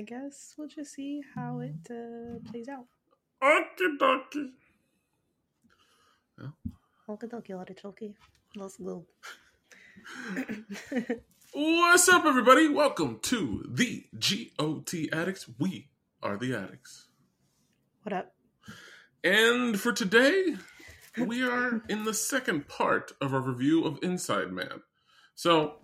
I guess we'll just see how it uh, plays out. Okie dokie. Okie dokie, artichoke. Let's go. What's up, everybody? Welcome to the GOT Addicts. We are the addicts. what up? And for today, we are in the second part of our review of Inside Man. So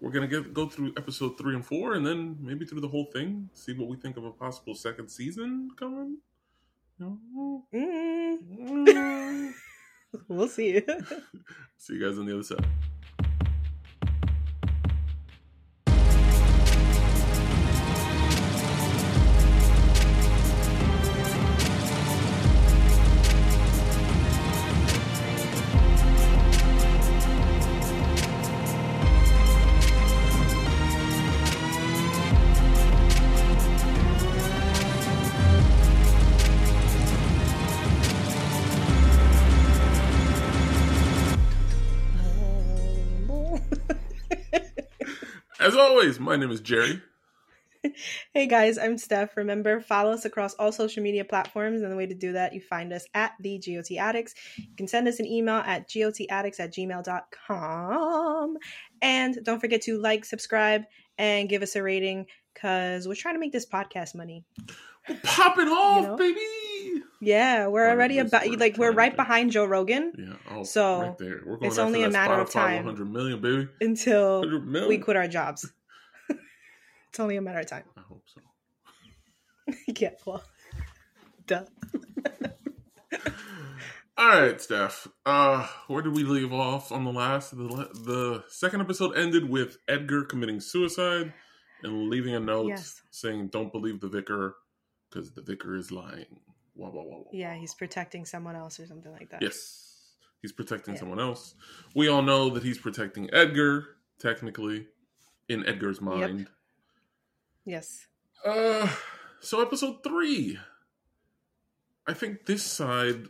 we're gonna get go through episode three and four, and then maybe through the whole thing, see what we think of a possible second season coming. No? Mm, Mm. we'll see. see you guys on the other side. Always, my name is Jerry. hey guys, I'm Steph. Remember, follow us across all social media platforms. And the way to do that, you find us at the GOT Addicts. You can send us an email at gotaddicts at gmail.com. And don't forget to like, subscribe, and give us a rating because we're trying to make this podcast money. We're popping off, know? baby. Yeah, we're already about like we're right to- behind Joe Rogan Yeah. Oh, So, right there. We're going it's only a that matter of time. 100 million, baby. until 100 million. we quit our jobs. it's only a matter of time. I hope so. yeah, well, duh. All right, Steph. Uh, where did we leave off on the last? The the second episode ended with Edgar committing suicide and leaving a note Yes. saying, "Don't believe the vicar because the vicar is lying." Wah, wah, wah, Yeah, he's protecting someone else or something like that. Yes, he's protecting Yeah. someone else. We all know that he's protecting Edgar, technically, in Edgar's mind. Yes. Uh, so episode three. I think this side.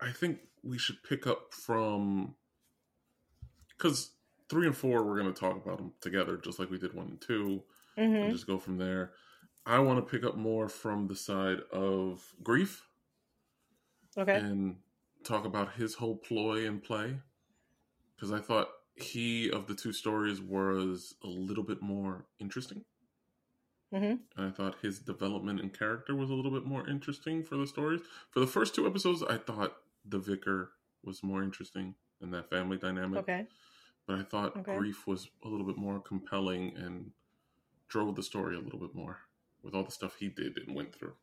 I think we should pick up from because three and four we're going to talk about them together, just like we did one and two, hmm and just go from there. I want to pick up more from the side of Grieff Okay. and talk about his whole ploy and play because I thought he of the two stories was a little bit more interesting. hmm And I thought his development and character was a little bit more interesting for the stories. For the first two episodes, I thought the vicar was more interesting in that family dynamic. Okay. But I thought Okay. Grieff was a little bit more compelling and drove the story a little bit more with all the stuff he did and went through.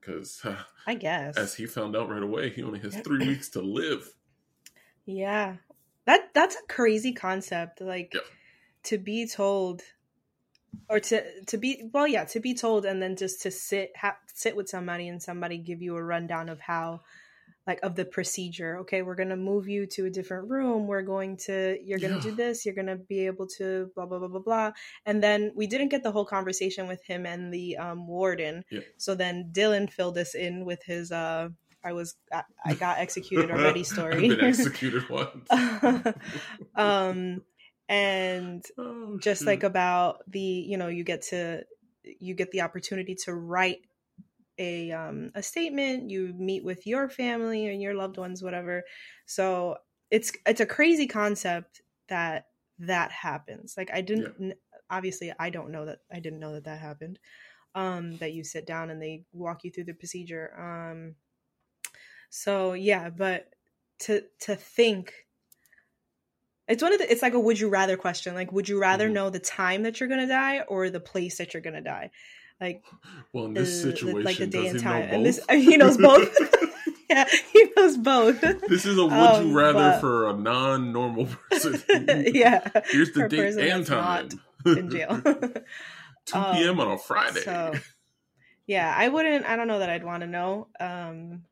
Because uh, I guess. as he found out right away, he only has three weeks to live. yeah. That that's a crazy concept. Like Yeah. to be told or to to be well, yeah, to be told and then just to sit ha- sit with somebody and somebody give you a rundown of how like of the procedure. Okay, we're going to move you to a different room. We're going to you're going to Yeah. do this. You're going to be able to blah blah blah blah blah. And then we didn't get the whole conversation with him and the um, warden. Yeah. So then Dillon filled us in with his uh I was I, I got executed already story. been executed once. um and Oh, just shoot. like about the you know you get to you get the opportunity to write a um a statement you meet with your family and your loved ones whatever. So it's it's a crazy concept that that happens. Like i didn't kn- obviously i don't know that i didn't know that that happened. Um that you sit down and they walk you through the procedure um so yeah but to to think it's one of the it's like a would you rather question. Like would you rather Mhm. know the time that you're gonna die or the place that you're gonna die like well, in this the- situation, like the day and time know and this he knows both yeah he knows both This is a would Um, you rather but- for a non-normal person. yeah Here's the date and time. in jail 2 Um, p.m. on a Friday. so yeah i wouldn't i don't know that i'd want to know um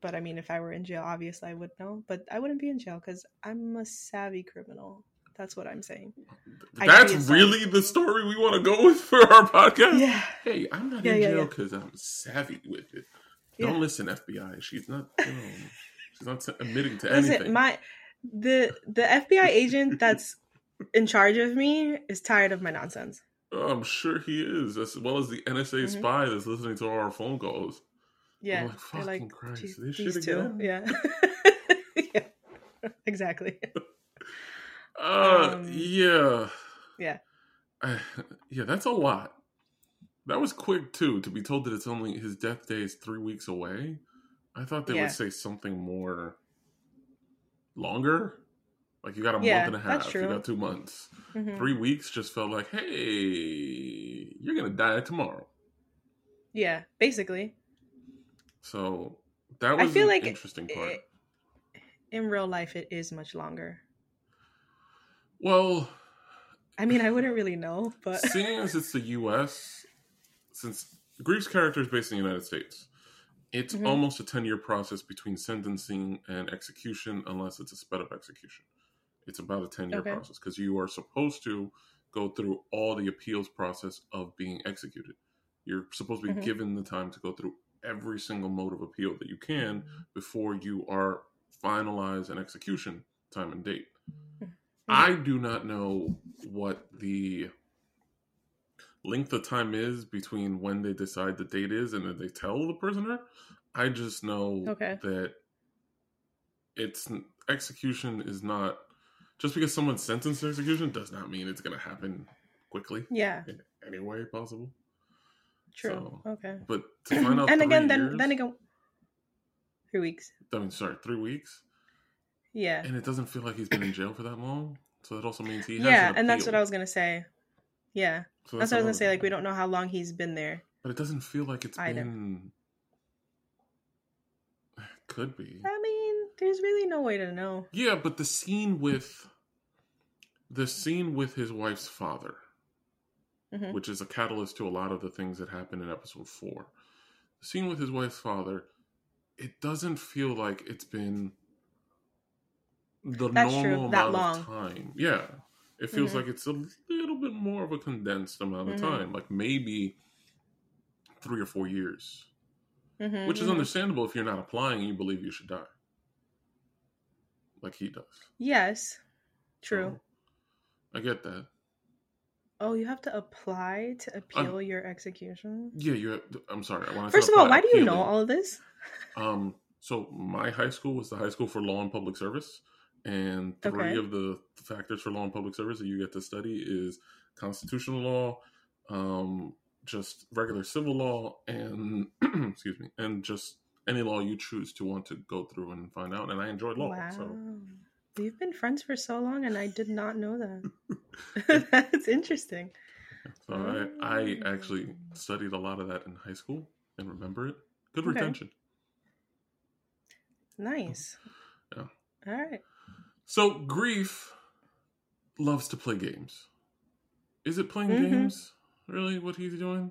but i mean if i were in jail obviously i would know but i wouldn't be in jail because i'm a savvy criminal that's what i'm saying That's really the story we want to go with for our podcast. yeah Hey, I'm not Yeah, in yeah, jail yeah. because I'm savvy with it. Yeah. Don't listen, FBI. She's not. Know, she's not admitting to Listen, anything. my the the FBI agent that's in charge of me is tired of my nonsense. I'm sure he is, as well as the NSA Mhm. spy that's listening to all our phone calls. Yeah, like, they're "Fucking Christ, "Geez, this these again? Yeah, yeah, exactly. Uh, Um, yeah, Yeah, I, yeah, that's a lot. That was quick too. To be told that it's only his death day is three weeks away. I thought they Yeah. would say something more longer. Like you got a Yeah, month and a half. You got two months. Mhm. Three weeks just felt like, hey, you're gonna die tomorrow. yeah, basically. So that I was feel an like interesting part. it- in real life, it is much longer. Well, I mean, I wouldn't really know, but seeing as it's the U.S., since Grieff's character is based in the United States, it's Mhm. almost a ten-year process between sentencing and execution, unless it's a sped-up execution. It's about a ten-year Okay. process because you are supposed to go through all the appeals process of being executed. You're supposed to be Mhm. given the time to go through every single mode of appeal that you can before you are finalized an execution time and date. I mm-hmm. do not know what the length of time is between when they decide the date is and then they tell the prisoner. I just know Okay. that it's execution is not just because someone's sentenced to execution does not mean it's going to happen quickly yeah, in any way possible. true. So, okay. But to find out, and again, then years- then again, three weeks. I mean, sorry, three weeks, Yeah, and it doesn't feel like he's been in jail for that long. So that also means he yeah, Yeah, and that's what. I was gonna say. Yeah, So that's what I was gonna say. Like, we don't know how long he's been there. But it doesn't feel like it's Either. been. Could be. I mean, there's really no way to know. Yeah, but the scene with the scene with his wife's father, Mhm. which is a catalyst to a lot of the things that happen in episode four. The scene with his wife's father, it doesn't feel like it's been the That's true, normal that amount long. of time. Yeah. It feels Mhm. like it's a little bit more of a condensed amount of Mhm. time, like maybe three or four years. Mhm, Which is mhm. understandable if you're not applying and you believe you should die. Like he does. Yes, true. So, I get that. Oh, you have to apply to appeal your execution. Yeah, you have, I'm sorry. When I said First of all, why do you know all of this? Um, so my high school was the high school for law and public service, and three Okay. of the factors for law and public service that you get to study is constitutional law, um, just regular civil law, and excuse me, and just any law you choose to want to go through and find out. And I enjoyed law, wow, so we've been friends for so long, and I did not know that. That's interesting. so I, I Mm. actually studied a lot of that in high school and remember it. Good Okay. retention. Nice. Yeah. All right. So Grieff loves to play games. Is it playing Mhm. games? Really, what he's doing?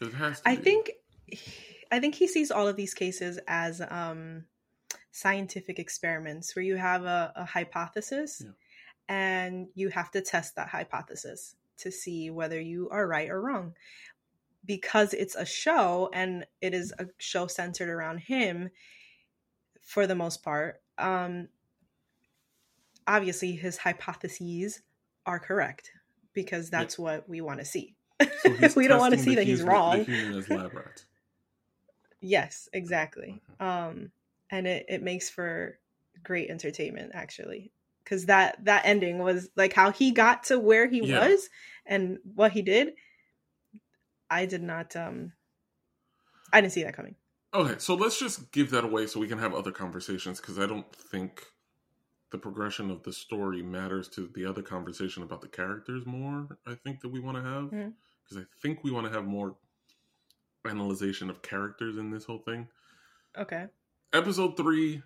it has to. I be. think I think he sees all of these cases as um, scientific experiments where you have a, a hypothesis Yeah. and you have to test that hypothesis to see whether you are right or wrong. Because it's a show and it is a show centered around him for the most part. Um, obviously, his hypotheses are correct because that's what we want to see. So we don't want to see that he's wrong. The human as lab rats. Yes, exactly. Um, and it, it makes for great entertainment actually. Cause that that ending was like how he got to where he Yeah. was and what he did. I did not um I didn't see that coming. Okay, so let's just give that away so we can have other conversations because I don't think the progression of the story matters to the other conversation about the characters more. I think that we want to have because I think we want to have more analyzation of characters in this whole thing. Okay. Episode three,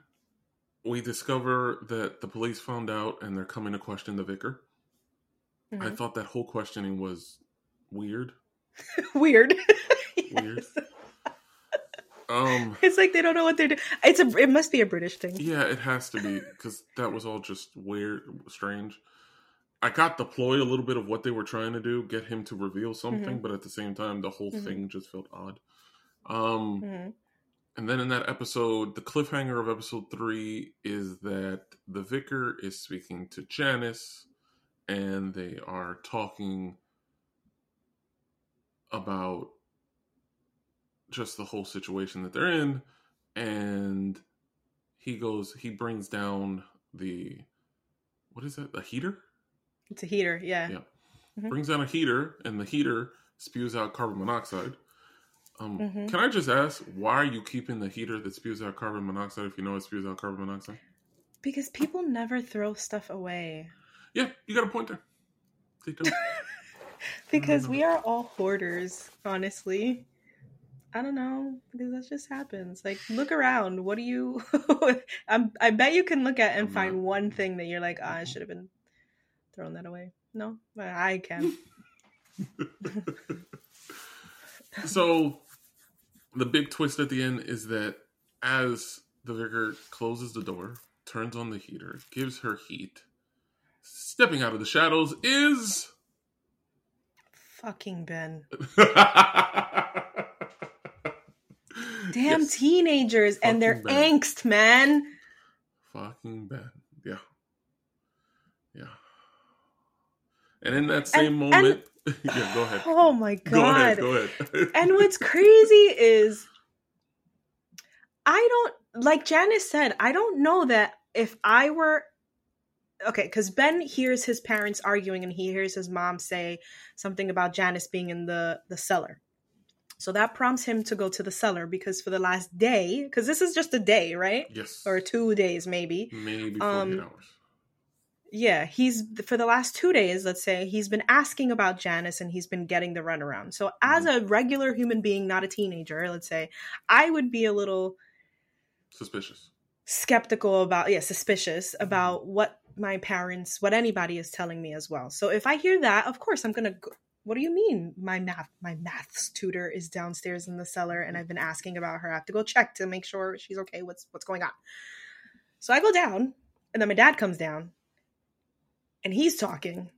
we discover that the police found out and they're coming to question the vicar. I Mhm. thought that whole questioning was weird. Weird. Weird. Um, It's like they don't know what they're doing. It's a it must be a British thing. yeah, it has to be because that was all just weird, strange. I got the ploy a little bit of what they were trying to do, get him to reveal something, Mhm. but at the same time, the whole Mhm. thing just felt odd. Um, Mhm. And then in that episode, the cliffhanger of episode three is that the vicar is speaking to Janice and they are talking about just the whole situation that they're in and he goes he brings down the what is it a heater It's a heater, yeah. Yeah. Mhm. brings down a heater and the heater spews out carbon monoxide um, Mhm. can i just ask why are you keeping the heater that spews out carbon monoxide if you know it spews out carbon monoxide Because people never throw stuff away. yeah you got a point there they do Because we are all hoarders, honestly. I don't know because that just happens. Like, look around. What do you? I'm, I bet you can look at and find one thing that you're like, ah, I should have been throwing that away. No, But I can. so the big twist at the end is that as the vicar closes the door turns on the heater gives her heat stepping out of the shadows is Fucking Ben. Damn Yes. teenagers and their Ben. angst, man. fucking Ben. Yeah. Yeah. And in that same And- and- moment, yeah, go ahead. Oh my god. Go ahead. Go ahead. and what's crazy is I don't like Janice said, I don't know that if I were okay, because Ben hears his parents arguing and he hears his mom say something about Janice being in the the cellar. So that prompts him to go to the cellar because for the last day, because this is just a day, right? yes. Or two days maybe. maybe 48 um, hours. Yeah, he's for the last two days, let's say, he's been asking about Janice and he's been getting the runaround. So, as a regular human being, not a teenager, let's say, I would be a little Suspicious. Skeptical about, yeah, suspicious about what my parents, what anybody is telling me as well. So, if I hear that, of course, I'm gonna. Go, what do you mean? My math, my maths tutor is downstairs in the cellar, and I've been asking about her. I have to go check to make sure she's okay. What's what's going on? So I go down, and then my dad comes down, and he's talking.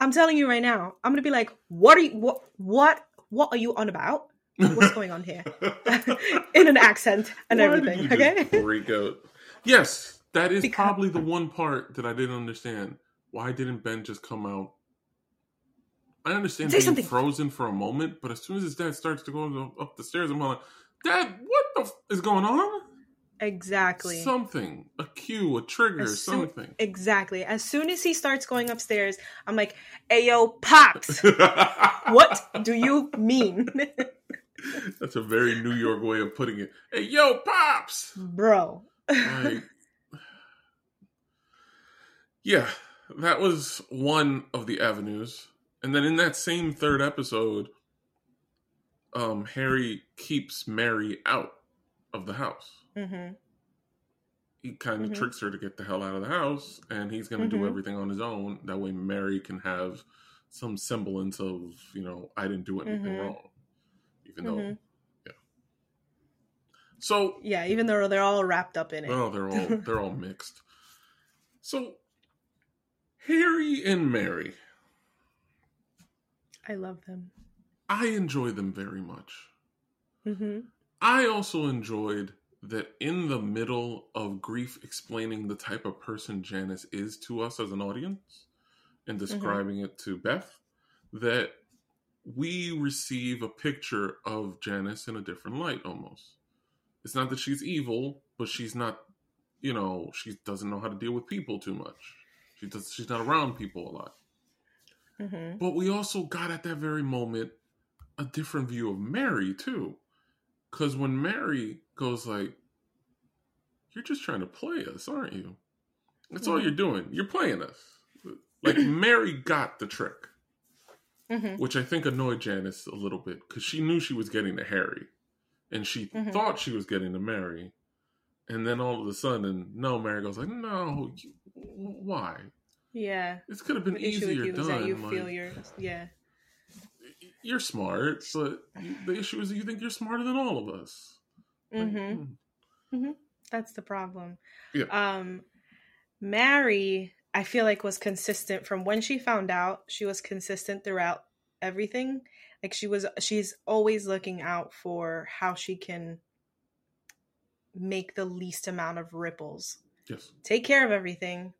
I'm telling you right now, I'm gonna be like, "What are you? What? What? What are you on about? What's going on here?" In an accent and Why everything. Okay. Freak out. Yes, that is Because- probably the one part that I didn't understand. Why didn't Ben just come out? I understand Say being something. frozen for a moment, but as soon as his dad starts to go up the stairs, I'm like, Dad, what the f- is going on? Exactly. Something, a cue, a trigger, soon- something. exactly. As soon as he starts going upstairs, I'm like, "Hey, yo, pops, what do you mean, That's a very New York way of putting it. Hey, yo, pops. bro?" Like, yeah, that was one of the avenues. And then in that same third episode, um, Harry keeps Mary out of the house. hmm He kind of Mhm. tricks her to get the hell out of the house, and he's going to do Mhm. everything on his own. That way, Mary can have some semblance of, you know, I didn't do anything Mhm. wrong, even though, Mhm. yeah. So Yeah, even though they're all wrapped up in it. Oh, they're all they're all mixed. So Harry and Mary, I love them. I enjoy them very much. hmm I also enjoyed that in the middle of Grieff explaining the type of person Janice is to us as an audience and describing it to Beth, that we receive a picture of Janice in a different light almost. It's not that she's evil, but she's not, you know, she doesn't know how to deal with people too much. She does she's not around people a lot. hmm But we also got at that very moment a different view of Mary too. Cause when Mary goes like, You're just trying to play us, aren't you? That's all Mhm. you're doing. You're playing us. Like Mary got the trick, hmm which I think annoyed Janice a little bit because she knew she was getting to Harry. And she Mhm. thought she was getting to Mary. And then all of a sudden, no, Mary goes like, No, you, why? Yeah. This could have been The easier you done. is that you like- feel you're yeah. you're smart, but the issue is that you think you're smarter than all of us. Like, hmm hmm. That's the problem. Yeah. Um, Mary, I feel like was consistent from when she found out. She was consistent throughout everything. Like she was, she's always looking out for how she can make the least amount of ripples. Yes. Take care of everything,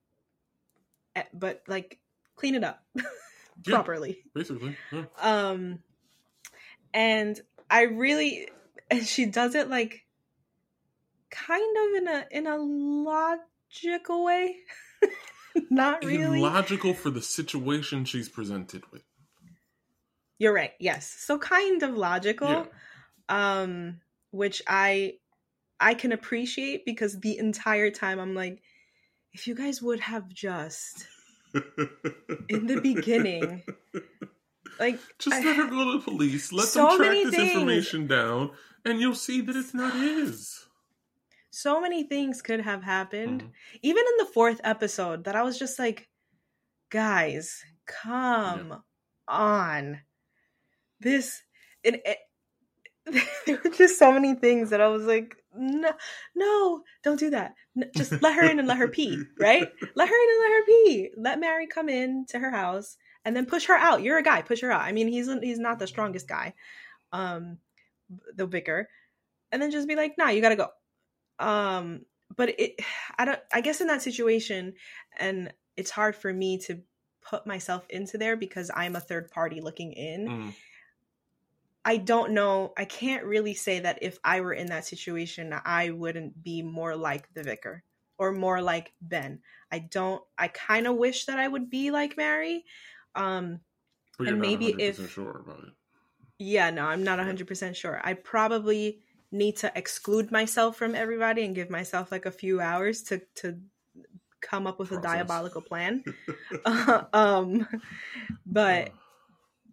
eh, but like clean it up. Yeah. properly. Basically, yeah. Um, and I really, and she does it like kind of in a in a logical way. Not really. illogical for the situation she's presented with. You're right. Yes. So kind of logical. Yeah. Um, which I I can appreciate because the entire time I'm like, if you guys would have just in the beginning, like Just I- let her go to the police. Let So them track this things. information down, and you'll see that it's not his. So many things could have happened. Mhm. Even in the fourth episode, that I was just like, guys, come on. This it, it there were just so many things that I was like, no, no, don't do that. N- Just let her in and let her pee, right? Let her in and let her pee. Let Mary come in to her house and then push her out. You're a guy, push her out. I mean, he's he's not the strongest guy, um, the bigger. and then just be like, nah, you gotta go. Um, but it, I don't. I guess in that situation, and it's hard for me to put myself into there because I'm a third party looking in. Mm. I don't know. I can't really say that if I were in that situation, I wouldn't be more like the vicar or more like Ben. I don't. I kind of wish that I would be like Mary. Um, And not maybe 100% if- sure yeah, no, I'm not 100% sure. I probably need to exclude myself from everybody and give myself like a few hours to to come up with a diabolical plan. um, but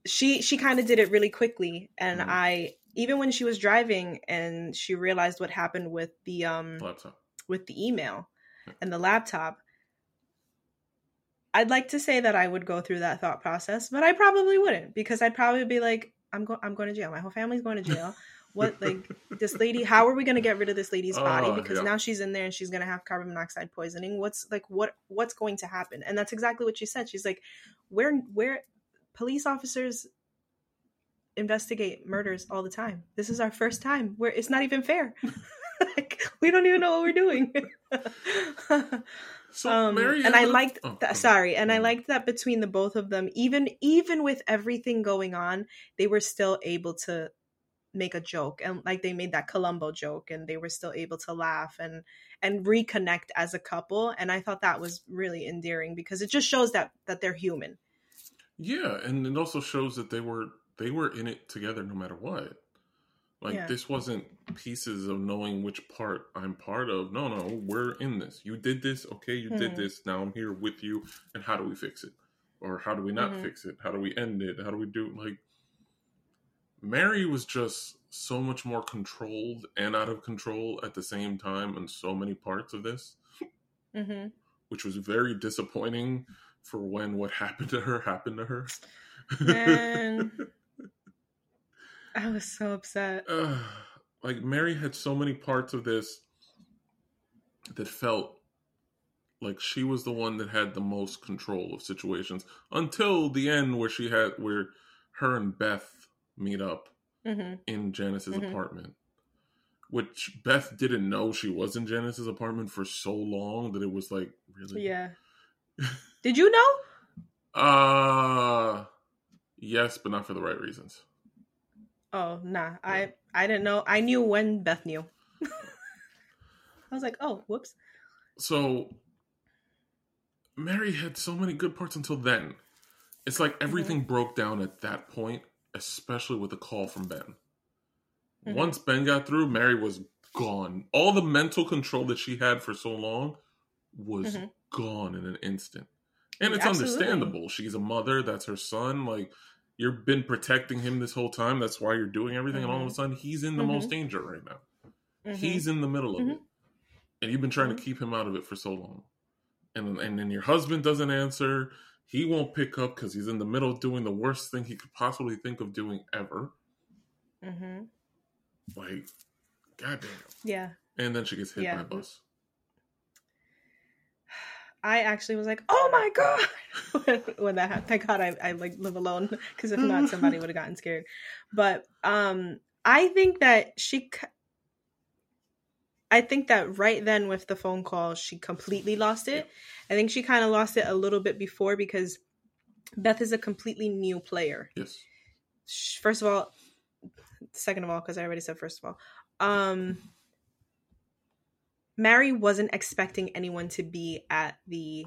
she she kind of did it really quickly and Mhm. i even when she was driving and she realized what happened with the um laptop. with the email and the laptop i'd like to say that i would go through that thought process but i probably wouldn't because i'd probably be like i'm going i'm going to jail my whole family's going to jail what like this lady how are we going to get rid of this lady's body? Uh, because yeah. now she's in there and she's going to have carbon monoxide poisoning. What's like what what's going to happen? And that's exactly what she said. She's like where where police officers investigate murders all the time. This is our first time where it's not even fair. Like we don't even know what we're doing. So um, and I liked oh. Sorry, and I Mhm. liked that between the both of them, even even with everything going on, they were still able to make a joke, and like they made that Columbo joke, and they were still able to laugh and and reconnect as a couple. And I thought that was really endearing because it just shows that that they're human. Yeah, and it also shows that they were they were in it together no matter what. Like Yeah. this wasn't pieces of knowing which part I'm part of. No, no, we're in this. You did this, okay, you did Mhm. this. Now I'm here with you and how do we fix it? Or how do we not Mhm. fix it? How do we end it? How do we do like Mary was just so much more controlled and out of control at the same time in so many parts of this, Mm-hmm. which was very disappointing for when what happened to her happened to her. Man. I was so upset. uh, like Mary had so many parts of this that felt like she was the one that had the most control of situations until the end where she had where her and Beth meet up hmm in Janice's Mhm. apartment. Which Beth didn't know she was in Janice's apartment for so long that it was like really Yeah. Did you know? Uh yes, but not for the right reasons. Oh nah, I I didn't know. I knew when Beth knew. I was like, oh, whoops. so Mary had so many good parts until then. It's like everything broke down at that point, especially with the call from Ben. Mhm. Once Ben got through, Mary was gone. All the mental control that she had for so long was Mhm. gone in an instant. And it's Absolutely. understandable. She's a mother, that's her son. Like you've been protecting him this whole time. That's why you're doing everything. And all of a Mhm. sudden, he's in the Mhm. most danger right now. Mhm. He's in the middle of it, and you've been trying to keep him out of it for so long. And and then your husband doesn't answer. He won't pick up because he's in the middle of doing the worst thing he could possibly think of doing ever. Mm-hmm. Like, goddamn. Yeah. And then she gets hit Yeah. by a bus. I actually was like, "Oh my god!" when, that happened. Thank God I, I like live alone because if not, somebody would have gotten scared. But um, I think that she, I think that right then with the phone call, she completely lost it. I think she kind of lost it a little bit before because Beth is a completely new player. Yes. First of all, second of all, because I already said first of all, um, Mary wasn't expecting anyone to be at the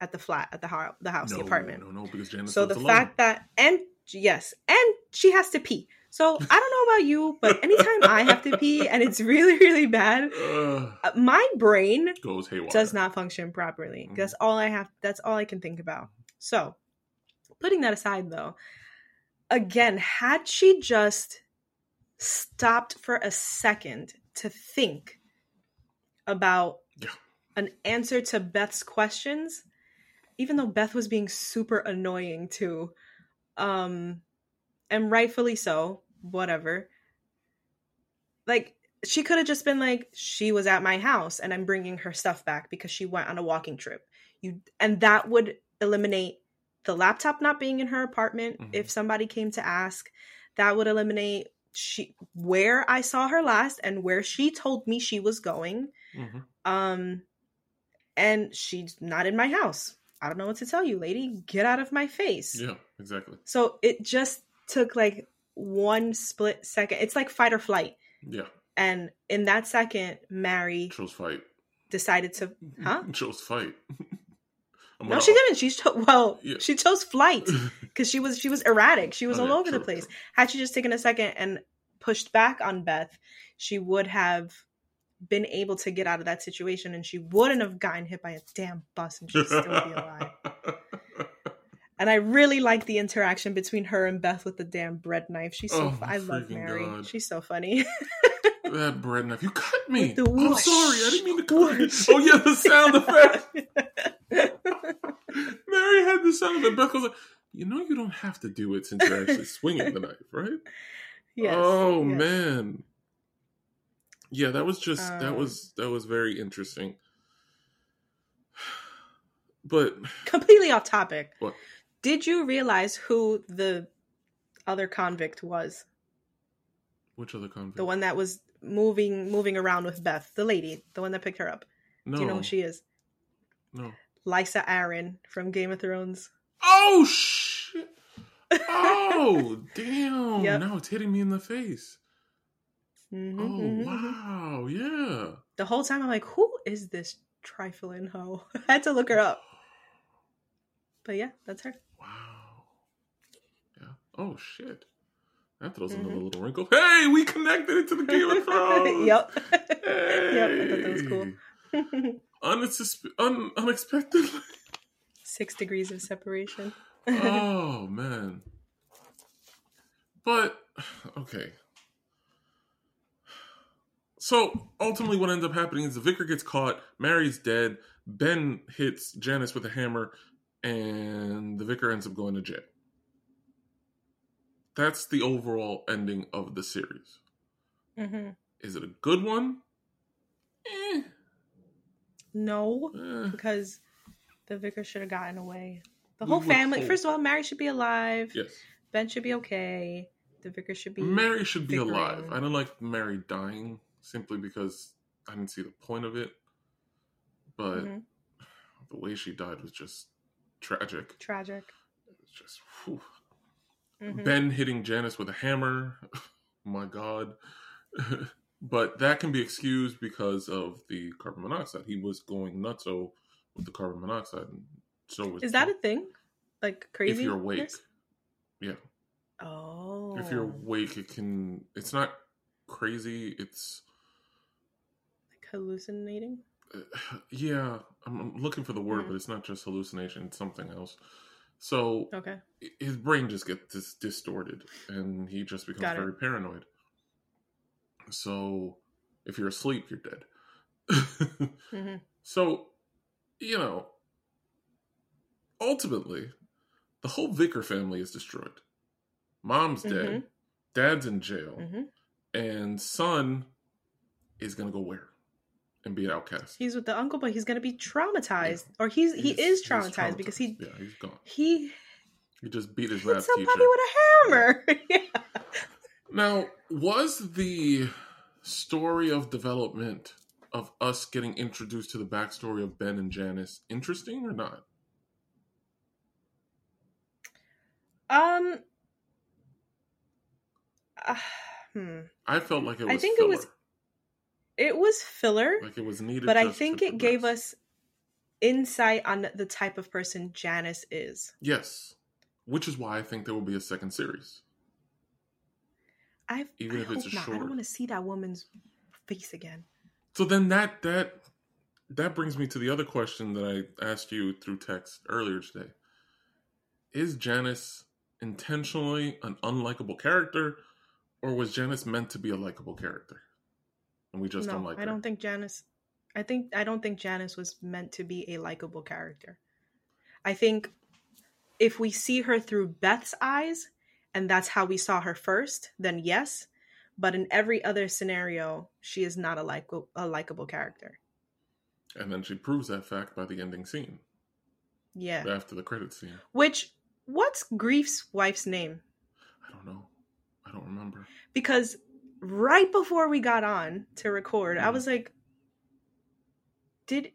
at the flat, at the house, the house, no, the apartment. No, no, because Janice. so the alone. fact that and yes, and she has to pee. So I don't know about you, but anytime I have to pee and it's really really bad, uh, my brain goes haywire. does not function properly. Mhm. That's all I have. That's all I can think about. So, putting that aside, though, again, had she just stopped for a second to think about Yeah. an answer to Beth's questions, even though Beth was being super annoying too, um, and rightfully so, whatever. Like she could have just been like, she was at my house and I'm bringing her stuff back because she went on a walking trip. You and that would eliminate the laptop not being in her apartment Mhm. if somebody came to ask. That would eliminate she where I saw her last and where she told me she was going. Mhm. Um and she's not in my house. I don't know what to tell you, lady. Get out of my face. Yeah, exactly. So it just took like one split second. It's like fight or flight. Yeah, And in that second, Mary chose fight. decided to. Huh? Chose fight. No, she didn't. She cho- well, Yeah. she chose flight because she was she was erratic. She was Oh, all yeah, over the place. true. Had she just taken a second and pushed back on Beth, she would have been able to get out of that situation, and she wouldn't have gotten hit by a damn bus, and she'd still be alive. And I really like the interaction between her and Beth with the damn bread knife. She's so Oh, fu- I love Mary. God. She's so funny. that bread knife. You cut me. I'm whoosh, sorry. I didn't mean to cut you. whoosh. Oh yeah, the sound effect. Mary had the sound effect. Beth was like, you know, you don't have to do it since you're actually swinging the knife, right? yes. oh yes. man. Yeah, that was just that Um, was that was very interesting. But Completely off topic. What? Did you realize who the other convict was? which other convict? The one that was moving moving around with Beth, the lady, the one that picked her up. No, Do you know who she is? no. Lysa Arryn from Game of Thrones. Oh shit! Oh damn! Yep. Now it's hitting me in the face. Mhm, Oh mhm, mhm. wow! Yeah. The whole time I'm like, who is this trifling hoe? I had to look her up. But yeah, that's her. Oh shit. That throws another Mhm. little wrinkle. Hey, we connected it to the Game of Thrones. yep. Hey. Yep, I thought that was cool. Unexpe- un- unexpectedly. Six degrees of separation. oh man. But okay. So ultimately, what ends up happening is the vicar gets caught. Mary's dead. Ben hits Janice with a hammer, and the vicar ends up going to jail. That's the overall ending of the series. hmm Is it a good one? Eh, No, eh. because the vicar should have gotten away. The We whole family. hope. First of all, Mary should be alive. Yes. Ben should be okay. The vicar should be. Mary should be alive. I don't like Mary dying simply because I didn't see the point of it. But Mhm. the way she died was just tragic. Tragic. It was just whew. Mhm. Ben hitting Janice with a hammer. My God. but that can be excused because of the carbon monoxide. He was going nutso with the carbon monoxide, and so was Is that a thing? Like crazy? if you're awake. Yeah, Oh. if you're awake, it can. It's not crazy. It's like hallucinating. yeah. I'm, I'm looking for the word, Mhm. but it's not just hallucination. It's something else. So Okay. his brain just gets dis- distorted and he just becomes Got it. very paranoid. So if you're asleep, you're dead. hmm so, you know, ultimately, the whole Vicar family is destroyed. Mom's dead, Mhm. dad's in jail, hmm and son is going to go where? And be an outcast. He's with the uncle, but he's gonna be traumatized, or he's, he He's- is he's traumatized, because he Yeah, he's gone. he He just beat his math somebody teacher. with a hammer. yeah. Now, was the story of development of us getting introduced to the backstory of Ben and Janice interesting or not? Um. Uh, hmm. I felt like it was. I think filler. it was It was filler, like it was needed. but I think it gave us insight on the type of person Janice is. yes, which is why I think there will be a second series. I've, Even I if it's a not. I don't want to see that woman's face again. So then that that that brings me to the other question that I asked you through text earlier today. Is Janice intentionally an unlikable character, or was Janice meant to be a likable character? And we just no, don't like I her. don't think Janice. I think I don't think Janice was meant to be a likable character. I think if we see her through Beth's eyes, and that's how we saw her first, then yes. But in every other scenario, she is not a like a likable character. And then she proves that fact by the ending scene Yeah. after the credit scene. Which what's Grieff's wife's name? I don't know. I don't remember. Because right before we got on to record, I Mhm. was like, did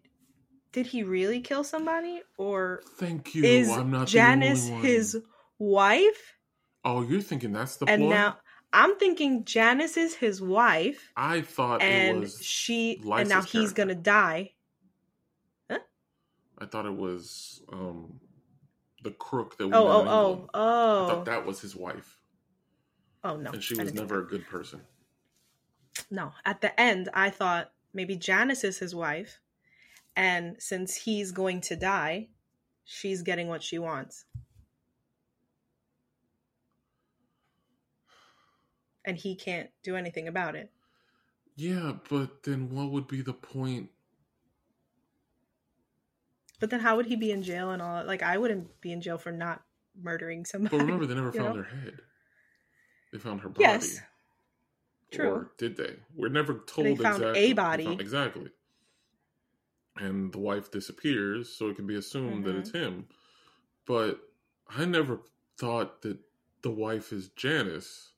did he really kill somebody or Thank you. is I'm not Janice the only one. his wife? Oh, you're thinking that's the and ploy? now I'm thinking Janice is his wife, I thought it and was. she, and Liza's now he's gonna die. I thought it was um the crook that we Oh, met oh, oh, I oh, thought that was his wife, oh no! and she was never a good person. No. At the end, I thought maybe Janice is his wife, and since he's going to die, she's getting what she wants, and he can't do anything about it. Yeah, but then what would be the point? But then, how would he be in jail and all? Like, I wouldn't be in jail for not murdering somebody. But remember, they never found know? her head. They found her body. Yes. True. Or did they? We're never told They found a exactly. they body. found- exactly. And the wife disappears, so it can be assumed that Mhm. it's him. But I never thought that the wife is Janice.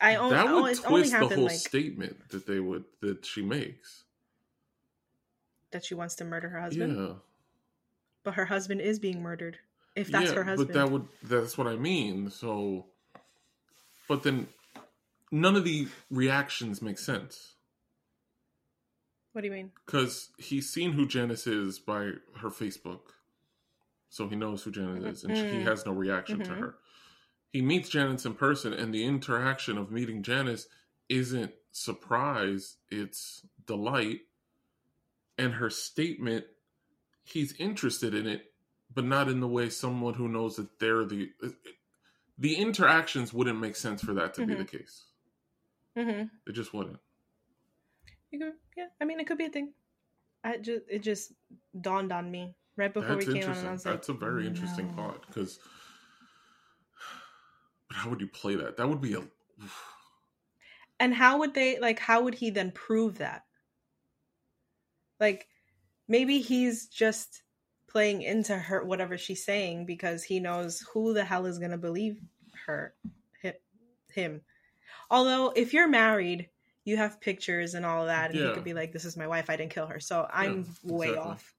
I only, that would it's only twist the whole like statement that they would that she makes. that she wants to murder her husband, Yeah, but her husband is being murdered. If that's yeah, her husband, but that would that's what I mean. So, but then none of the reactions make sense what do you mean? because he's seen who Janice is by her Facebook, so he knows who Janice is, and he Mm. has no reaction to Mhm. her. He meets Janice in person, and the interaction of meeting Janice isn't surprise; it's delight. And her statement, he's interested in it, but not in the way someone who knows that they're the the interactions wouldn't make sense for that to be Mhm. the case. Mm-hmm. It just wouldn't. You could, yeah. I mean, it could be a thing. I just it just dawned on me right before That's we came on, and interesting. I was like, That's a very interesting no. thought because. But how would you play that? That would be a. And how would they like? How would he then prove that? Like, maybe he's just playing into her whatever she's saying because he knows who the hell is gonna believe her, him. Although, if you're married, you have pictures and all of that, and Yeah. could be like, "This is my wife. I didn't kill her." So I'm way exactly. off.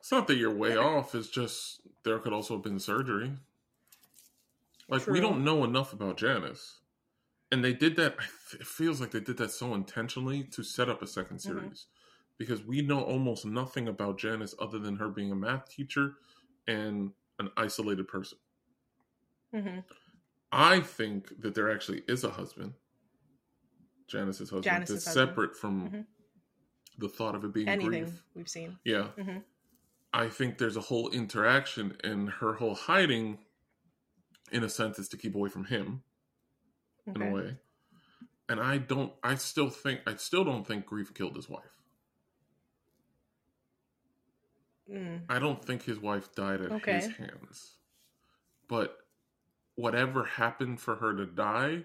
It's not that you're way off. It's just there could also have been surgery. Like we don't know enough about Janice, and they did that. It feels like they did that so intentionally to set up a 2nd Mhm. series, because we know almost nothing about Janice other than her being a math teacher and an isolated person. hmm I think that there actually is a husband, Janice's husband, Janice's that's husband. separate from Mhm. the thought of it being Anything Grieff. we've seen. Yeah. Mhm. I think there's a whole interaction, and her whole hiding, in a sense, is to keep away from him in a way. And I don't. I still think. I still don't think Grieff killed his wife. Mm. I don't think his wife died at Okay. his hands. But whatever happened for her to die,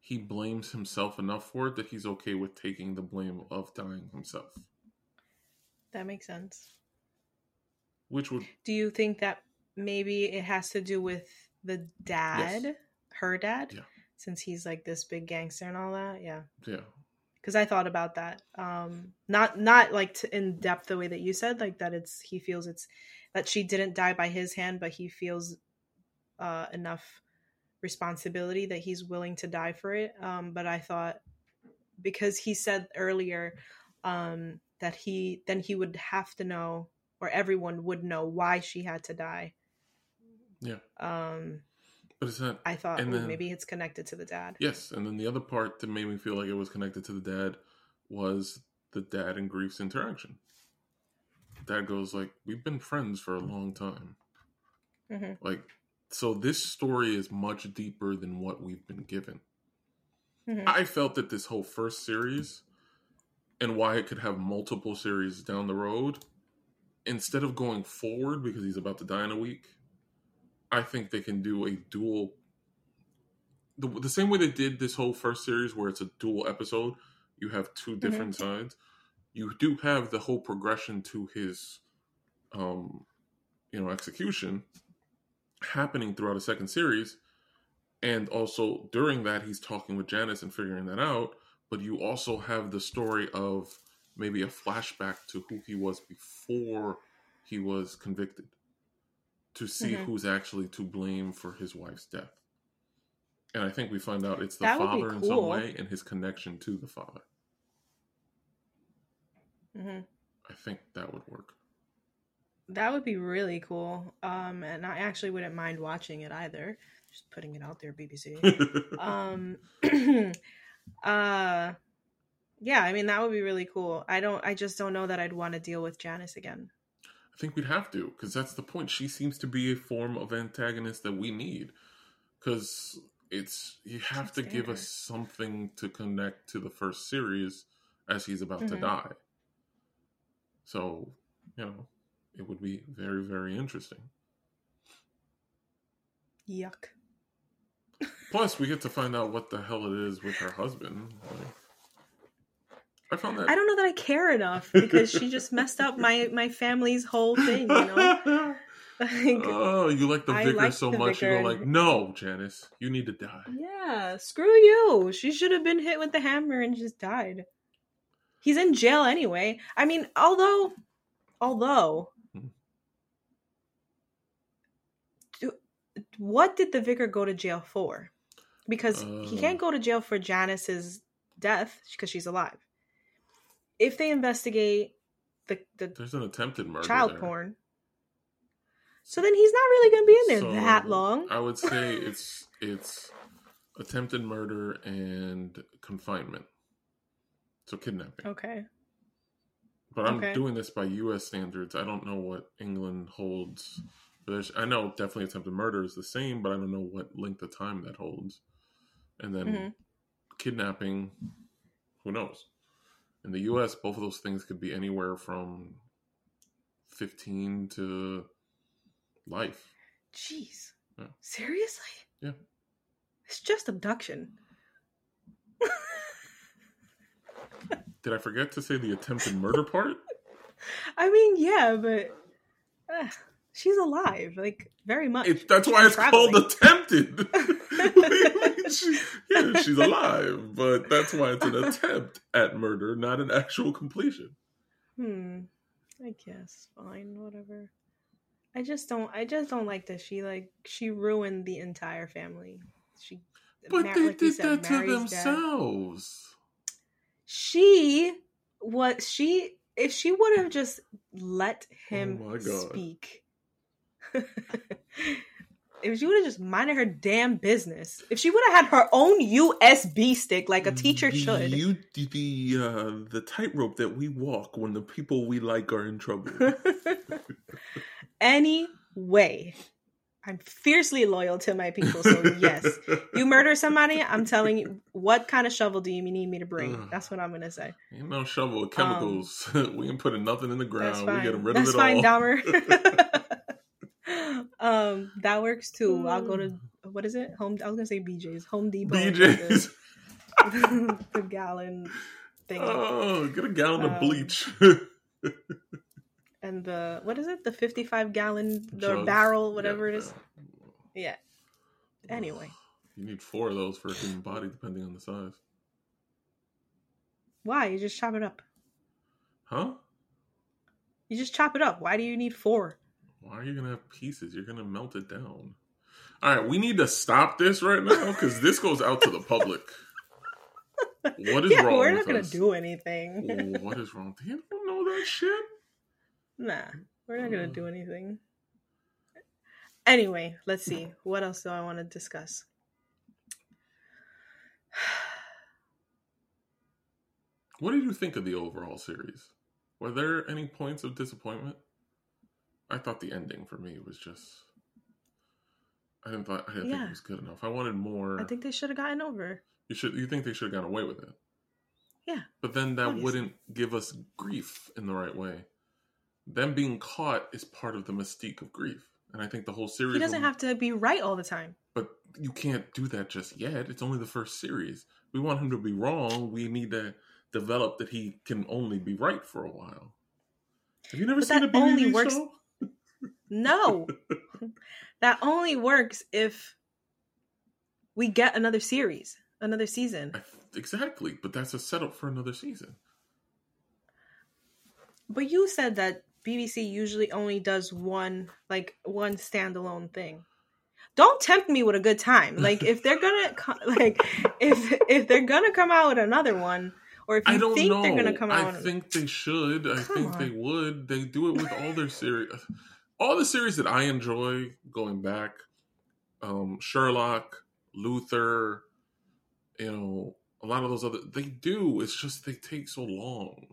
he blames himself enough for it that he's okay with taking the blame of dying himself. That makes sense. Which would Do you think that maybe it has to do with the dad, her dad, Yeah. since he's like this big gangster and all that? Yeah, yeah. because I thought about that. Um, not not like in depth the way that you said, like that. It's he feels it's that she didn't die by his hand, but he feels uh, enough responsibility that he's willing to die for it. Um, but I thought because he said earlier um, that he then he would have to know or everyone would know why she had to die. Yeah. Um, But it's not. I thought then- maybe it's connected to the dad. Yes, and then the other part that made me feel like it was connected to the dad was the dad and Grieff's interaction. Dad goes like, "We've been friends for a long time." Mhm. Like, so this story is much deeper than what we've been given. Mhm. I felt that this whole first series and why it could have multiple series down the road, instead of going forward because he's about to die in a week, I think they can do a dual. The, the same way they did this whole first series, where it's a dual episode, you have two different sides. You do have the whole progression to his, um, you know, execution happening throughout a second series, and also during that he's talking with Janice and figuring that out. But you also have the story of maybe a flashback to who he was before he was convicted, to see Mhm. who's actually to blame for his wife's death. And I think we find out it's the That would be father in some way and his connection to the father. Mhm. I think that would work. That would be really cool. Um, and I actually wouldn't mind watching it either. Just putting it out there, BBC. um, uh, yeah, I mean that would be really cool. I don't. I just don't know that I'd want to deal with Janice again. I think we'd have to, because that's the point. She seems to be a form of antagonist that we need, because it's you have to give us something to connect to the first series as he's about to Mhm. die. So, you know, it would be very, very interesting. Yuck. Plus, we get to find out what the hell it is with her husband. Like, I found that. I don't know that I care enough because she just messed up my my family's whole thing. You know, like, oh, you like the vicar like so the much, you vicar go like, no, Janice, you need to die. yeah, screw you. She should have been hit with the hammer and just died. He's in jail anyway. I mean, although, although, Hmm. do, what did the vicar go to jail for? Because he can't oh. go to jail for Janice's death because she's alive. If they investigate the the There's an attempted murder. child there. porn, so then he's not really going to be in there So, that long. I would say it's it's attempted murder and confinement. So kidnapping. Okay. But I'm okay. doing this by U.S. standards. I don't know what England holds. But I know definitely attempted murder is the same, but I don't know what length of time that holds. And then Mhm. kidnapping, who knows? In the U.S., both of those things could be anywhere from 15 to life. Jeez. Yeah. Seriously? Yeah. It's just abduction. Did I forget to say the attempted murder part? I mean, yeah, but uh, she's alive, like very much. It, that's She's why it's traveling. called attempted. She- yeah, she's alive, but that's why it's an attempt at murder, not an actual completion. Hmm. I guess fine, whatever. I just don't. I just don't like that she like she ruined the entire family. She. But mar- they like did said, that to Mary's dead. themselves. She was she if she would have just let him Oh speak. if she would have just minded her damn business. If she would have had her own USB stick like a teacher The should. You, the uh, the tightrope that we walk when the people we like are in trouble. anyway, I'm fiercely loyal to my people, so yes. You murder somebody, I'm telling you, what kind of shovel do you need me to bring? That's what I'm gonna say. Ain't no shovel, chemicals. we ain't putting nothing in the That's ground. fine. We get rid That's of it fine, all. Dahmer. Um, that works too. I'll go to what is it? Home. I was gonna say BJ's. Home Depot. BJ's. The, the gallon thing Oh, get a gallon of Um, bleach. and the what is it? The 55 gallon the Jugs. barrel, whatever Yeah, it is. Yeah. Anyway, You need four of those for a human body, depending on the size. why you just chop it up? Huh? You just chop it up. Why do you need four? Why are you gonna have pieces? You're gonna melt it down. All right, we need to stop this right now because this goes out to the public. What is yeah, wrong we're with not gonna us? do anything. what is wrong? They don't know that shit. Nah, we're not gonna do anything. Anyway, let's see. What else do I want to discuss? What did you think of the overall series? Were there any points of disappointment? I thought the ending for me was just. I didn't thought I didn't think it was good enough. I wanted more. I think they should have gotten over. you should. You think they should have gotten away with it? Yeah. But then that obviously. wouldn't give us Grieff in the right way. Them being caught is part of the mystique of Grieff, and I think the whole series. He doesn't will- have to be right all the time. But you can't do that just yet. It's only the first series. We want him to be wrong. We need to develop that he can only be right for a while. Have you never But seen a that only BBC works- show? No, that only works if we get another series, another season. Exactly, but that's a setup for another season. But you said that BBC usually only does one, like one standalone thing. Don't tempt me with a good time. Like if they're gonna, like if if they're gonna come out with another one, or if I don't think know. they're gonna come out, I with- think they should. I Come think on. they would. They do it with all their series. All the series that I enjoy going back, um, Sherlock, Luther, you know, a lot of those other they do. It's just they take so long.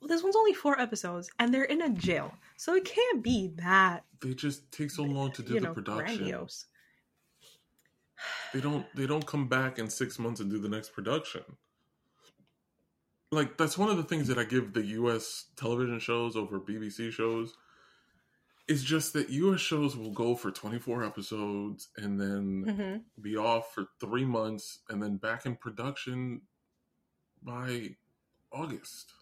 well, this one's only four episodes, and they're in a jail, so it can't be that They just take so long to do the know production. grandiose. They don't they don't come back in six months and do the next production. Like that's one of the things that I give the US television shows over BBC shows. Is just that US shows will go for 24 episodes and then hmm be off for three months and then back in production by August.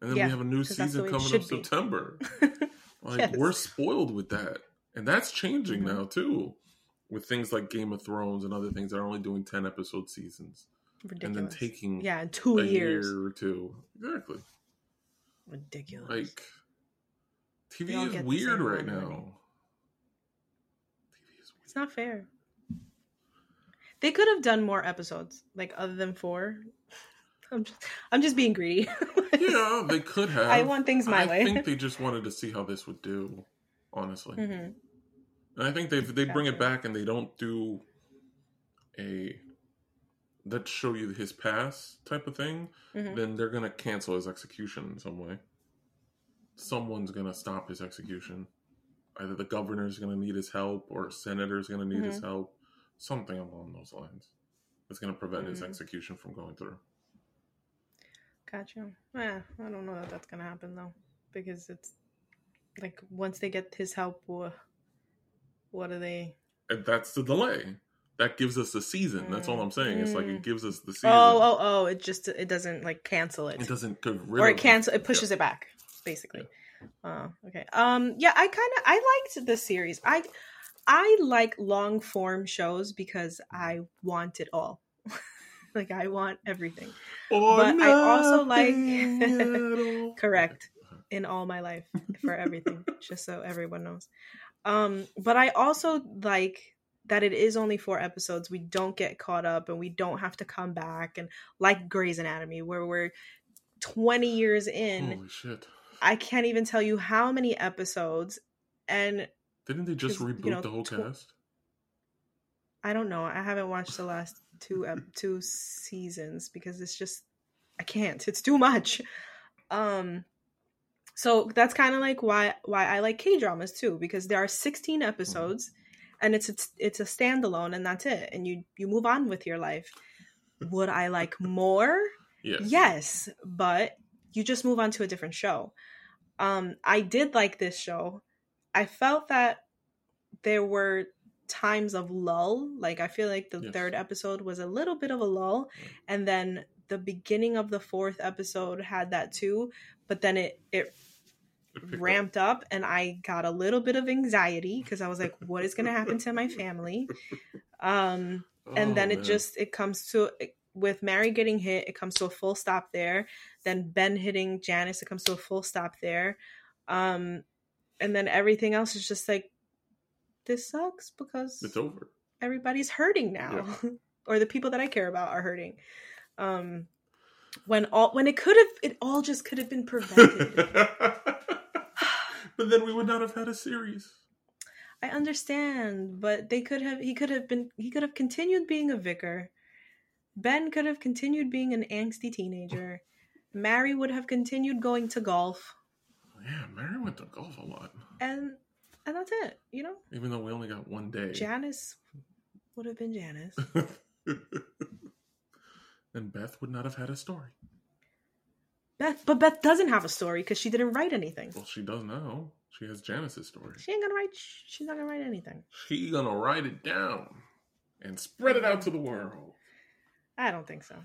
And then Yeah, we have a new season coming up be. September. Like Yes. we're spoiled with that. And that's changing Mhm. now too. With things like Game of Thrones and other things that are only doing 10 episode seasons. Ridiculous. And then taking yeah, two a years. year or two. Exactly. Ridiculous. Like TV is weird right now. TV is weird. It's not fair. They could have done more episodes, like other than four. I'm just, I'm just being greedy. Yeah, they could have. I want things my I way. I think they just wanted to see how this would do, honestly. hmm And I think they they bring it back and they don't do a let's show you his past type of thing. hmm Then they're gonna cancel his execution in some way. Someone's gonna stop his execution. Either the governor's gonna need his help or a senator's gonna need his Mhm. help. Something along those lines. That's gonna prevent his Mhm. execution from going through. Gotcha. Eh, I don't know that that's gonna happen though, because it's like once they get his help, what, what are they? And that's the delay. That gives us the season. That's all I'm saying. It's like it Mm. gives us the season. Oh, oh, oh! It just it doesn't like cancel it, It doesn't get rid or it cancel it pushes it back, basically. Oh, okay. Um, yeah, I kind of I liked the series. I I like long form shows because I want it all. like I want everything. Or But I also like- nothing at all. Correct. in all my life for everything, just so everyone knows. Um, but I also like that it is only four episodes. We don't get caught up and we don't have to come back and like Grey's Anatomy, where we're 20 years in. Holy shit! I can't even tell you how many episodes, and Didn't they just reboot you know, the whole tw- cast? I don't know. I haven't watched the last two ep- two seasons because it's just I can't. It's too much. Um so that's kind of like why why I like K-dramas too because there are 16 episodes and it's it's, it's a standalone and that's it and you you move on with your life. Would I like more? Yes. Yes, but you just move on to a different show. Um, I did like this show. I felt that there were times of lull. Like I feel like the Yes. third episode was a little bit of a lull, and then the beginning of the fourth episode had that too. But then it it It up. ramped up, and I got a little bit of anxiety because I was like, "What is going to happen to my family?" Um, and Oh, then it man. just it comes to with Mary getting hit, it comes to a full stop there. Then Ben hitting Janice, it comes to a full stop there. Um, and then everything else is just like this sucks because It's over. everybody's hurting now or the people that i care about are hurting um when all when it could have it all just could have been prevented but then we would not have had a series. i understand but they could have he could have been he could have continued being a vicar ben could have continued being an angsty teenager mary would have continued going to golf Yeah, Mary went to golf a lot. and and that's it you know Even though we only got one day. janice would have been janice and Beth would not have had a story. beth but beth doesn't have a story because she didn't write anything Well, she does now. She has Janice's story. she ain't gonna write she's not gonna write anything She gonna write it down and spread it out to the world. I don't think so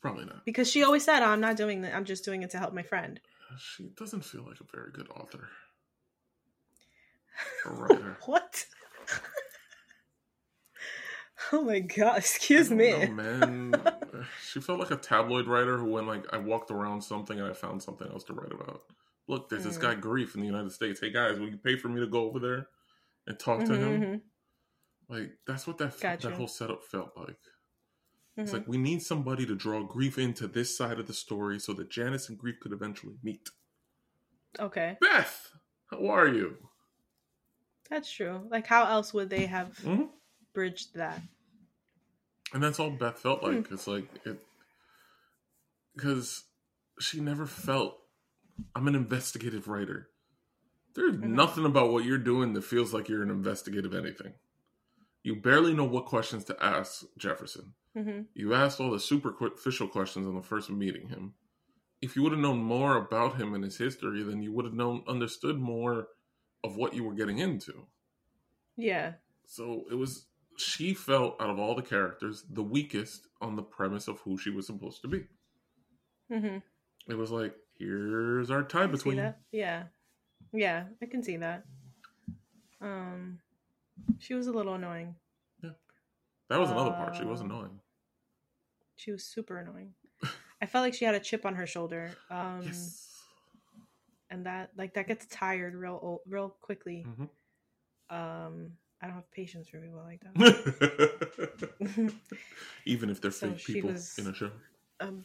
Probably not. because she always said, oh, "I'm not doing that. I'm just doing it to help my friend." She doesn't feel like a very good author. A writer. what? oh my god! Excuse me. know, man. she felt like a tabloid writer who, when like I walked around something and I found something else to write about. Look, there's this Mm. guy Grieff in the United States. Hey guys, will you pay for me to go over there and talk to him? Mhm, Like that's what that Gotcha. that whole setup felt like. Mhm, It's like we need somebody to draw Grieff into this side of the story so that Janice and Grieff could eventually meet. okay, Beth, how are you? that's true. Like, how else would they have Mhm. bridged that? And that's all Beth felt like. It's like it because she never felt I'm an investigative writer. There's Mhm. nothing about what you're doing that feels like you're an investigative anything. You barely know what questions to ask Jefferson. Hmm You asked all the superficial questions on the first meeting him. If you would have known more about him and his history, then you would have known understood more of what you were getting into. Yeah. So it was she felt out of all the characters the weakest on the premise of who she was supposed to be. Mm-hmm. It was like, here's our tie between. that? Yeah. Yeah, I can see that. Um, she was a little annoying. Yeah, that was another part. She was Uh, annoying. She was super annoying. I felt like she had a chip on her shoulder. Um, yes. and that like that gets tired real o- real quickly. Mhm. Um, I don't have patience for people like that. Even if they're So fake people was- in a show. um,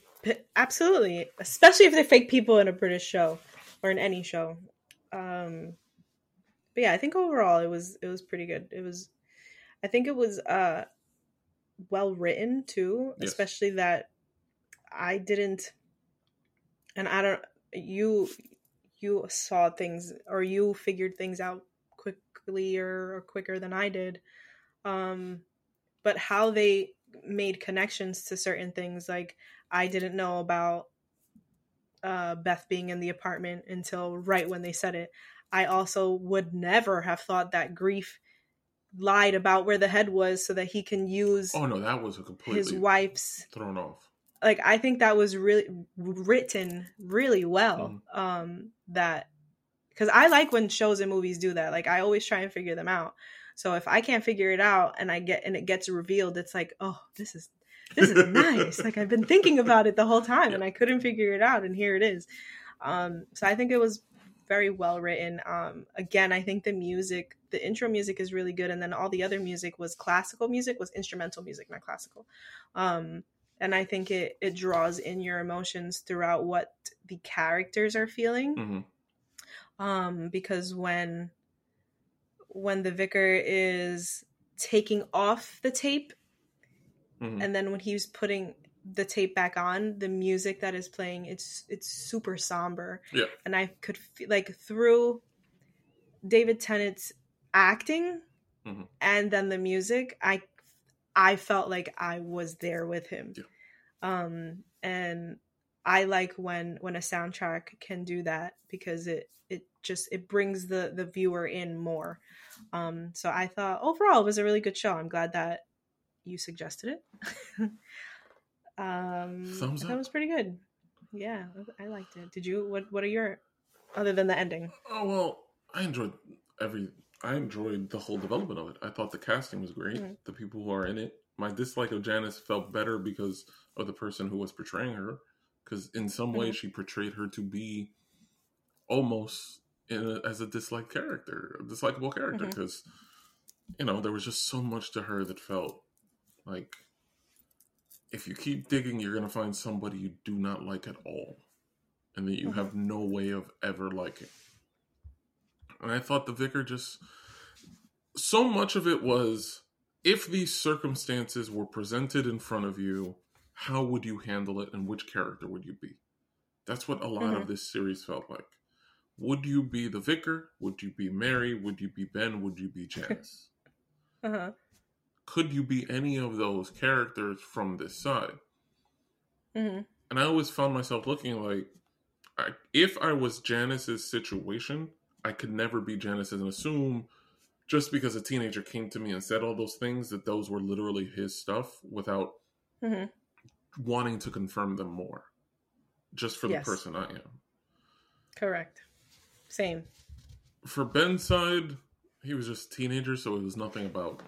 absolutely, especially if they're fake people in a British show or in any show. Um, but yeah, I think overall it was it was pretty good. It was, I think it was uh well written too, Yes. especially that I didn't, and I don't you you saw things or you figured things out quickly or, or quicker than I did. Um, but how they made connections to certain things, like I didn't know about uh, Beth being in the apartment until right when they said it. I also would never have thought that Grieff lied about where the head was so that he can use Oh no, that was a completely his wife's thrown off. like I think that was really written really well. Mhm. Um, that because I like when shows and movies do that. Like I always try and figure them out. So if I can't figure it out and I get and it gets revealed, it's like, oh, this is this is nice. like I've been thinking about it the whole time and I couldn't figure it out, and here it is. Um, so I think it was very well written. Um, again, I think the music, the intro music is really good, and then all the other music was classical music, was instrumental music, not classical. Um, and I think it it draws in your emotions throughout what the characters are feeling. hmm Um, because when when the vicar is taking off the tape hmm and then when he's putting the tape back on the music that is playing it's it's super somber Yeah. and i could feel like through david tennant's acting Mhm. and then the music i i felt like i was there with him Yeah. um and i like when when a soundtrack can do that because it it just it brings the the viewer in more um so i thought overall it was a really good show i'm glad that you suggested it um Thumbs up. it was pretty good yeah i liked it did you what what are your other than the ending Oh well, I enjoyed every. I enjoyed the whole development of it. I thought the casting was great. Mhm. The people who are in it. My dislike of Janice felt better because of the person who was portraying her. Because in some way, Mhm. she portrayed her to be almost in a, as a disliked character, a dislikable character. Because you know, there was just so much to her that felt like if you keep digging, you're going to find somebody you do not like at all and that you Mhm. have no way of ever liking. And I thought the vicar just so much of it was if these circumstances were presented in front of you, how would you handle it and which character would you be? That's what a lot of Mhm. this series felt like. Would you be the vicar? Would you be Mary? Would you be Ben? Would you be Janice? Uh-huh. Could you be any of those characters from this side? hmm And I always found myself looking like, I, if I was Janice's situation, I could never be Janice's and assume just because a teenager came to me and said all those things that those were literally his stuff without hmm wanting to confirm them more, just for Yes. the person I am. Correct. Same. For Ben's side, he was just a teenager, so it was nothing about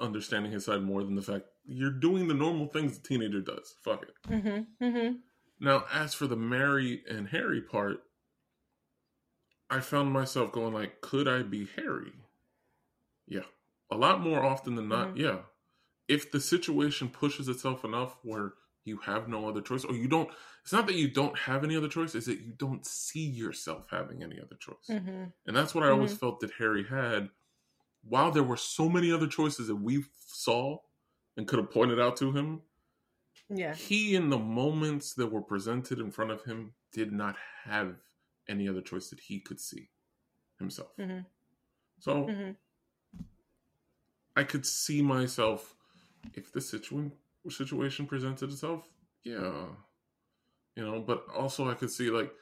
understanding his side more than the fact you're doing the normal things a teenager does. Fuck it. Mm-hmm. Mm-hmm. Now, as for the Mary and Harry part, I found myself going like, could I be Harry? Yeah. A lot more often than not, Mhm. yeah. If the situation pushes itself enough where you have no other choice, or you don't, it's not that you don't have any other choice, it's that you don't see yourself having any other choice. Mm-hmm. And that's what I always felt that Harry had. While there were so many other choices that we saw and could have pointed out to him, Yeah. he in the moments that were presented in front of him did not have any other choice that he could see himself Mhm. so Mhm. i could see myself if the situ- situation presented itself yeah you know but also i could see like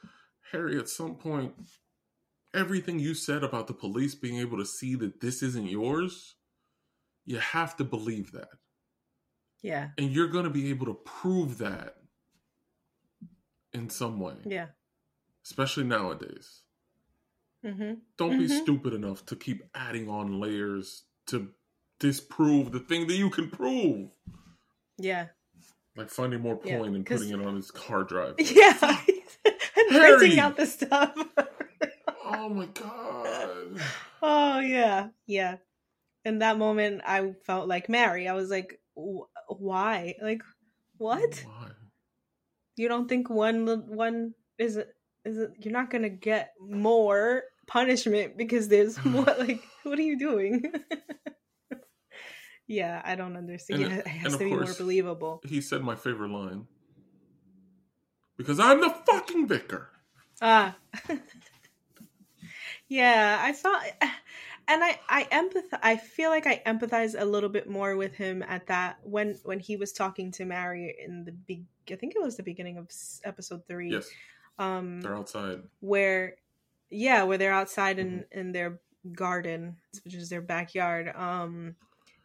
harry at some point everything you said about the police being able to see that this isn't yours you have to believe that Yeah. and you're going to be able to prove that in some way Yeah. especially nowadays Mm-hmm. don't be Mhm. stupid enough to keep adding on layers to disprove the thing that you can prove Yeah. like finding more Yeah, point and putting it on his hard drive Yeah. and Harry! printing out the stuff. Oh my god oh yeah. Yeah. In that moment, I felt like Mary. I was like, "Wh- why? Like, what? Why? You don't think one one is it is it? You're not gonna get more punishment because there's more. Like, what are you doing? yeah, I don't understand. And- it has to be more believable. he said my favorite line because i'm the fucking vicar Ah. yeah, I saw and I I empath I feel like I empathize a little bit more with him at that when when he was talking to Mary in the big I think it was the beginning of episode 3. yes Um they're outside where yeah, where they're outside in in their garden, which is their backyard. Um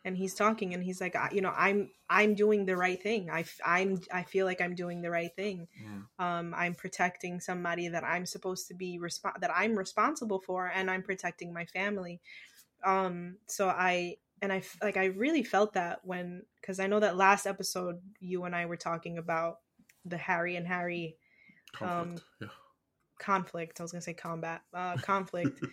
and he's talking and he's like I- you know i'm i'm doing the right thing. I f- i'm i feel like i'm doing the right thing. Mm. um i'm protecting somebody that i'm supposed to be resp- that i'm responsible for and i'm protecting my family. Um so i and i f- like i really felt that when because i know that last episode you and i were talking about the harry and harry conflict yeah. conflict. I was gonna say combat uh conflict.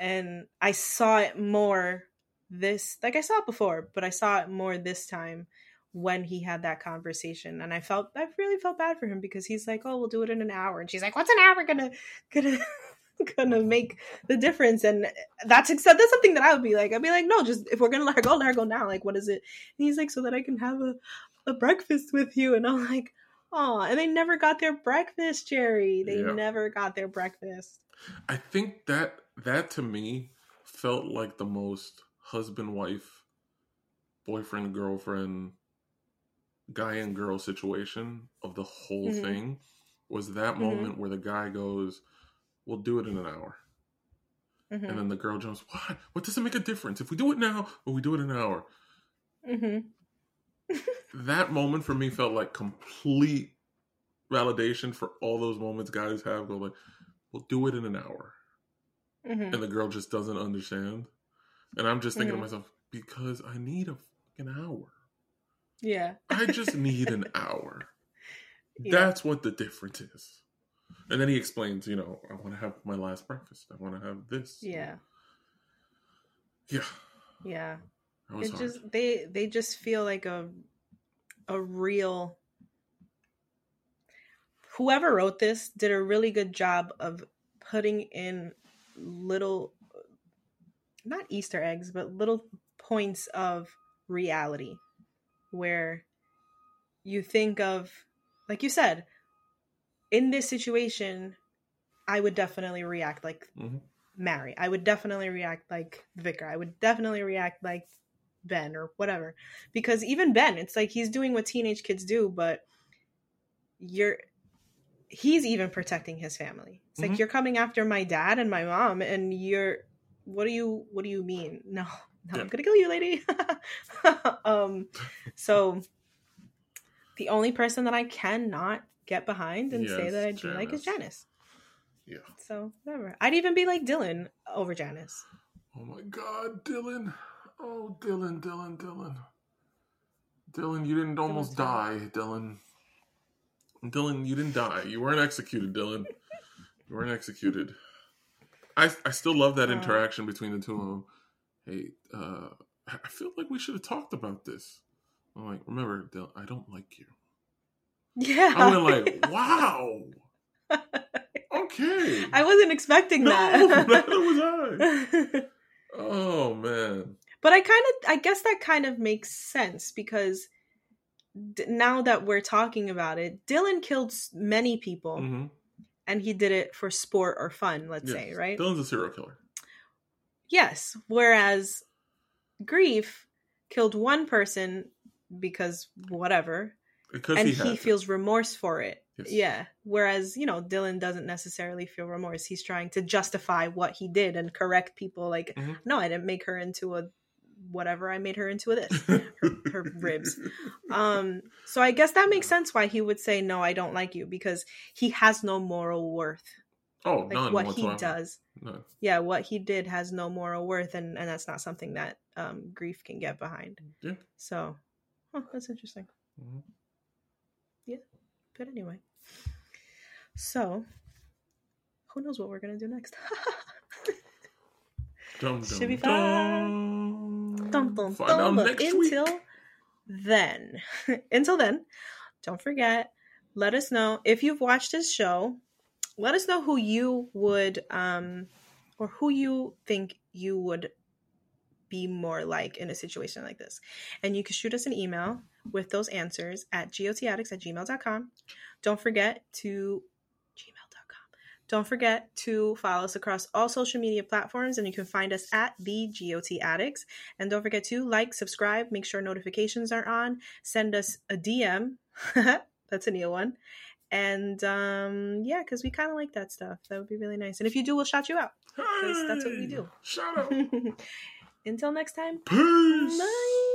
And i saw it more this like i saw it before but i saw it more this time when he had that conversation and i felt i really felt bad for him because he's like oh we'll do it in an hour and she's like what's an hour gonna gonna gonna mm-hmm. make the difference? And that's except that's something that i would be like i'd be like no just if we're gonna let her go let her go now like what is it? And he's like so that i can have a, a breakfast with you and i'm like oh and they never got their breakfast jerry. They Yeah. never got their breakfast. I think that that to me felt like the most husband wife, boyfriend girlfriend, guy and girl situation of the whole Mhm. thing was that Mhm. moment where the guy goes, "We'll do it in an hour," hmm and then the girl jumps, "What? What does it make a difference if we do it now or we do it in an hour?" hmm That moment for me felt like complete validation for all those moments guys have. Go like, "We'll do it in an hour." hmm and the girl just doesn't understand. And I'm just thinking Mhm. to myself, because I need a fucking hour. Yeah. I just need an hour. Yeah. That's what the difference is. And then he explains, you know, I want to have my last breakfast. I want to have this. Yeah. Yeah. Yeah. It hard. just they they just feel like a a real whoever wrote this did a really good job of putting in little not easter eggs but little points of reality where you think of like you said in this situation i would definitely react like Mhm. Mary. I would definitely react like the vicar. I would definitely react like Ben or whatever. Because even Ben, it's like he's doing what teenage kids do, but you're he's even protecting his family. It's Mhm. like you're coming after my dad and my mom and you're what do you what do you mean? No. No, Yeah. I'm gonna kill you, lady. um so the only person that I cannot get behind and say that I do like is Janice. Janice. Yeah. So whatever. I'd even be like Dillon over Janice. Oh my God, Dillon. Oh, Dillon, Dillon, Dillon. Dillon, you didn't almost tell die, Dillon. Dillon, you didn't die. You weren't executed, Dillon. You weren't executed. I I still love that interaction between the two of them. Hey, uh, I feel like we should have talked about this. I'm like, remember, Dillon, I don't like you. Yeah. I went like, wow. Okay. I wasn't expecting no, that. neither was I. Oh man. but I kind of, I guess that kind of makes sense because d- now that we're talking about it, Dillon killed many people hmm and he did it for sport or fun, let's say, right? Dillon's a serial killer. Yes. Whereas Grieff killed one person because whatever, Because and he, he, had to. feels remorse for it. Yes. Yeah. Whereas, you know, Dillon doesn't necessarily feel remorse. He's trying to justify what he did and correct people like, Mhm. no, I didn't make her into a whatever I made her into this. her, her ribs. Um so I guess that makes sense why he would say no, I don't like you because he has no moral worth. Oh, Like none what whatsoever. he does. None. Yeah, what he did has no moral worth and and that's not something that um Grieff can get behind. Yeah. So, huh, that's interesting. Mhm. But anyway. So, who knows what we're going to do next? Dum, dum, Should be dum. Dun, Find out But next until week. then, until then, don't forget, let us know if you've watched this show. Let us know who you would, um, or who you think you would be more like in a situation like this. And you can shoot us an email with those answers at gotaddicts at gmail.com. Don't forget to. Don't forget to follow us across all social media platforms, and you can find us at the GOT Addicts. And don't forget to like, subscribe, make sure notifications are on, send us a DM. That's a new one. And um, yeah, because we kind of like that stuff. That would be really nice. And if you do, we'll shout you out. 'Cause that's what we do. Shout out. Until next time. Peace. Bye.